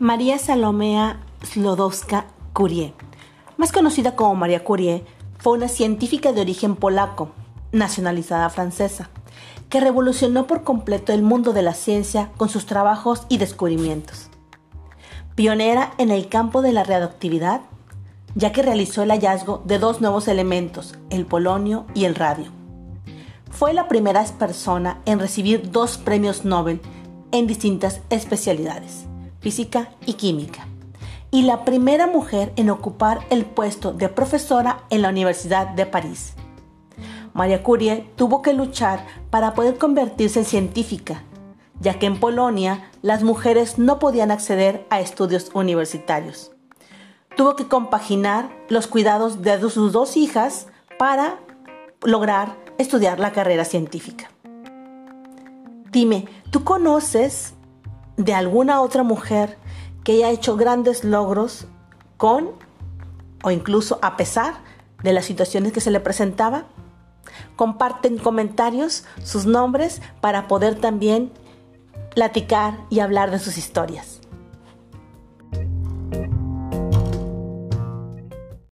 María Salomea Slodowska Curie, más conocida como María Curie, fue una científica de origen polaco, nacionalizada francesa, que revolucionó por completo el mundo de la ciencia con sus trabajos y descubrimientos. Pionera en el campo de la radioactividad, ya que realizó el hallazgo de dos nuevos elementos, el polonio y el radio. Fue la primera persona en recibir dos premios Nobel en distintas especialidades física y química, y la primera mujer en ocupar el puesto de profesora en la Universidad de París. María Curie tuvo que luchar para poder convertirse en científica, ya que en Polonia las mujeres no podían acceder a estudios universitarios. Tuvo que compaginar los cuidados de sus dos hijas para lograr estudiar la carrera científica. Dime, ¿tú conoces de alguna otra mujer que haya hecho grandes logros con o incluso a pesar de las situaciones que se le presentaba. Comparten comentarios sus nombres para poder también platicar y hablar de sus historias.